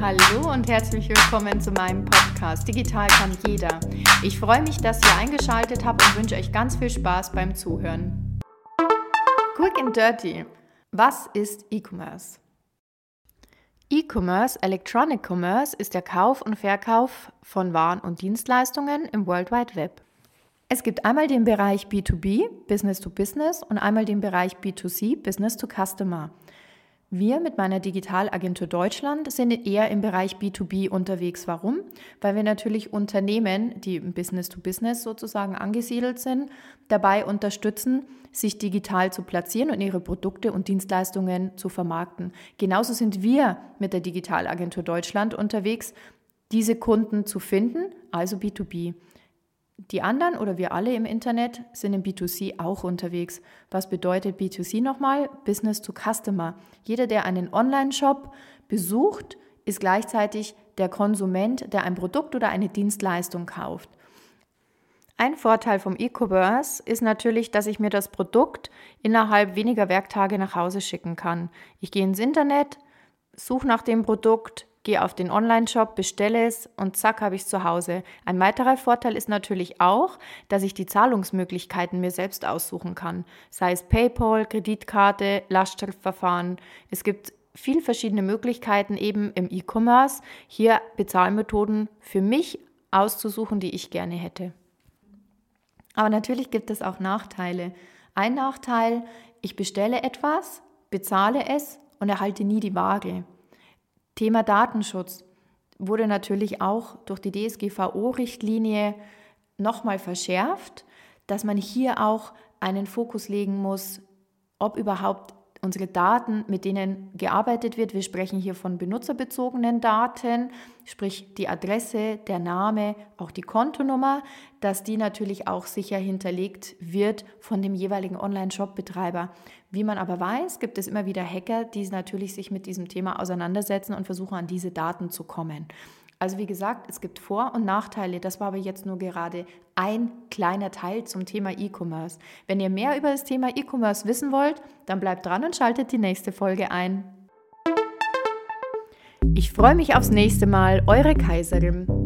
Hallo und herzlich willkommen zu meinem Podcast Digital kann jeder. Ich freue mich, dass ihr eingeschaltet habt und wünsche euch ganz viel Spaß beim Zuhören. Quick and Dirty. Was ist E-Commerce? E-Commerce, Electronic Commerce, ist der Kauf und Verkauf von Waren und Dienstleistungen im World Wide Web. Es gibt einmal den Bereich B2B, Business to Business, und einmal den Bereich B2C, Business to Customer. Wir mit meiner Digitalagentur Deutschland sind eher im Bereich B2B unterwegs. Warum? Weil wir natürlich Unternehmen, die im Business to Business sozusagen angesiedelt sind, dabei unterstützen, sich digital zu platzieren und ihre Produkte und Dienstleistungen zu vermarkten. Genauso sind wir mit der Digitalagentur Deutschland unterwegs, diese Kunden zu finden, also B2B. Die anderen oder wir alle im Internet sind im B2C auch unterwegs. Was bedeutet B2C nochmal? Business to Customer. Jeder, der einen Online-Shop besucht, ist gleichzeitig der Konsument, der ein Produkt oder eine Dienstleistung kauft. Ein Vorteil vom E-Commerce ist natürlich, dass ich mir das Produkt innerhalb weniger Werktage nach Hause schicken kann. Ich gehe ins Internet, suche nach dem Produkt, gehe auf den Online-Shop, bestelle es und zack habe ich es zu Hause. Ein weiterer Vorteil ist natürlich auch, dass ich die Zahlungsmöglichkeiten mir selbst aussuchen kann. Sei es PayPal, Kreditkarte, Lastschriftverfahren. Es gibt viele verschiedene Möglichkeiten eben im E-Commerce, hier Bezahlmethoden für mich auszusuchen, die ich gerne hätte. Aber natürlich gibt es auch Nachteile. Ein Nachteil, ich bestelle etwas, bezahle es und erhalte nie die Ware. Thema Datenschutz wurde natürlich auch durch die DSGVO-Richtlinie nochmal verschärft, dass man hier auch einen Fokus legen muss, ob überhaupt unsere Daten, mit denen gearbeitet wird, wir sprechen hier von benutzerbezogenen Daten, sprich die Adresse, der Name, auch die Kontonummer, dass die natürlich auch sicher hinterlegt wird von dem jeweiligen Online-Shop-Betreiber. Wie man aber weiß, gibt es immer wieder Hacker, die natürlich sich mit diesem Thema auseinandersetzen und versuchen, an diese Daten zu kommen. Also wie gesagt, es gibt Vor- und Nachteile. Das war aber jetzt nur gerade ein kleiner Teil zum Thema E-Commerce. Wenn ihr mehr über das Thema E-Commerce wissen wollt, dann bleibt dran und schaltet die nächste Folge ein. Ich freue mich aufs nächste Mal, eure Kaiserin.